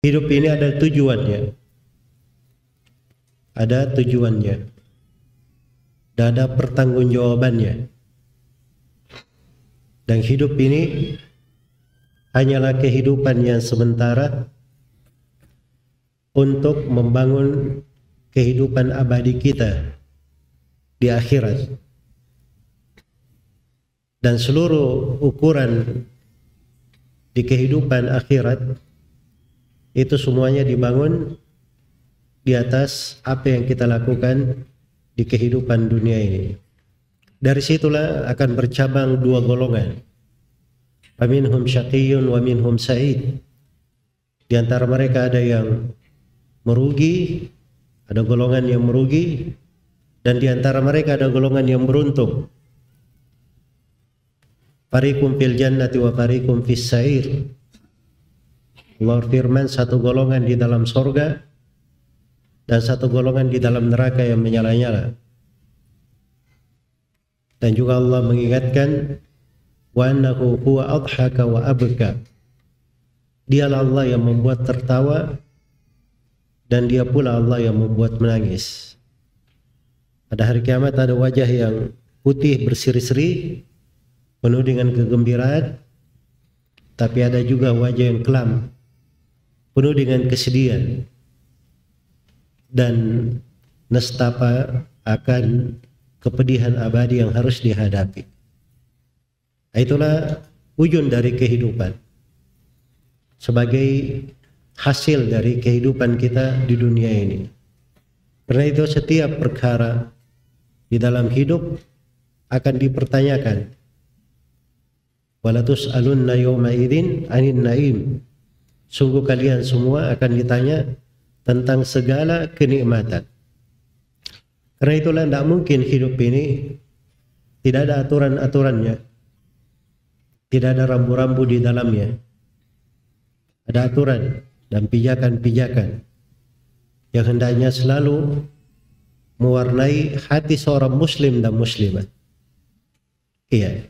Hidup ini ada tujuannya. Ada tujuannya. Dan ada pertanggungjawabannya. Dan hidup ini hanyalah kehidupan yang sementara untuk membangun kehidupan abadi kita di akhirat. Dan seluruh ukuran di kehidupan akhirat itu semuanya dibangun di atas apa yang kita lakukan di kehidupan dunia ini. Dari situlah akan bercabang dua golongan. Faminhum syaqiyun wa minhum sa'id. Di antara mereka ada yang merugi, ada golongan yang merugi, dan di antara mereka ada golongan yang beruntung. Farikum fil jannati wa farikum fis sa'ir. Allah firman satu golongan di dalam sorga dan satu golongan di dalam neraka yang menyala-nyala. Dan juga Allah mengingatkan wa annahu huwa adhaka wa abka. Dialah Allah yang membuat tertawa dan dia pula Allah yang membuat menangis. Pada hari kiamat ada wajah yang putih berseri-seri penuh dengan kegembiraan tapi ada juga wajah yang kelam penuh dengan kesedihan dan nestapa akan kepedihan abadi yang harus dihadapi. Itulah ujung dari kehidupan sebagai hasil dari kehidupan kita di dunia ini. Karena itu setiap perkara di dalam hidup akan dipertanyakan. Walatus alunna yawma idzin anin naim Sungguh kalian semua akan ditanya tentang segala kenikmatan. Karena itulah tidak mungkin hidup ini tidak ada aturan-aturannya. Tidak ada rambu-rambu di dalamnya. Ada aturan dan pijakan-pijakan yang hendaknya selalu mewarnai hati seorang muslim dan muslimat. Iya.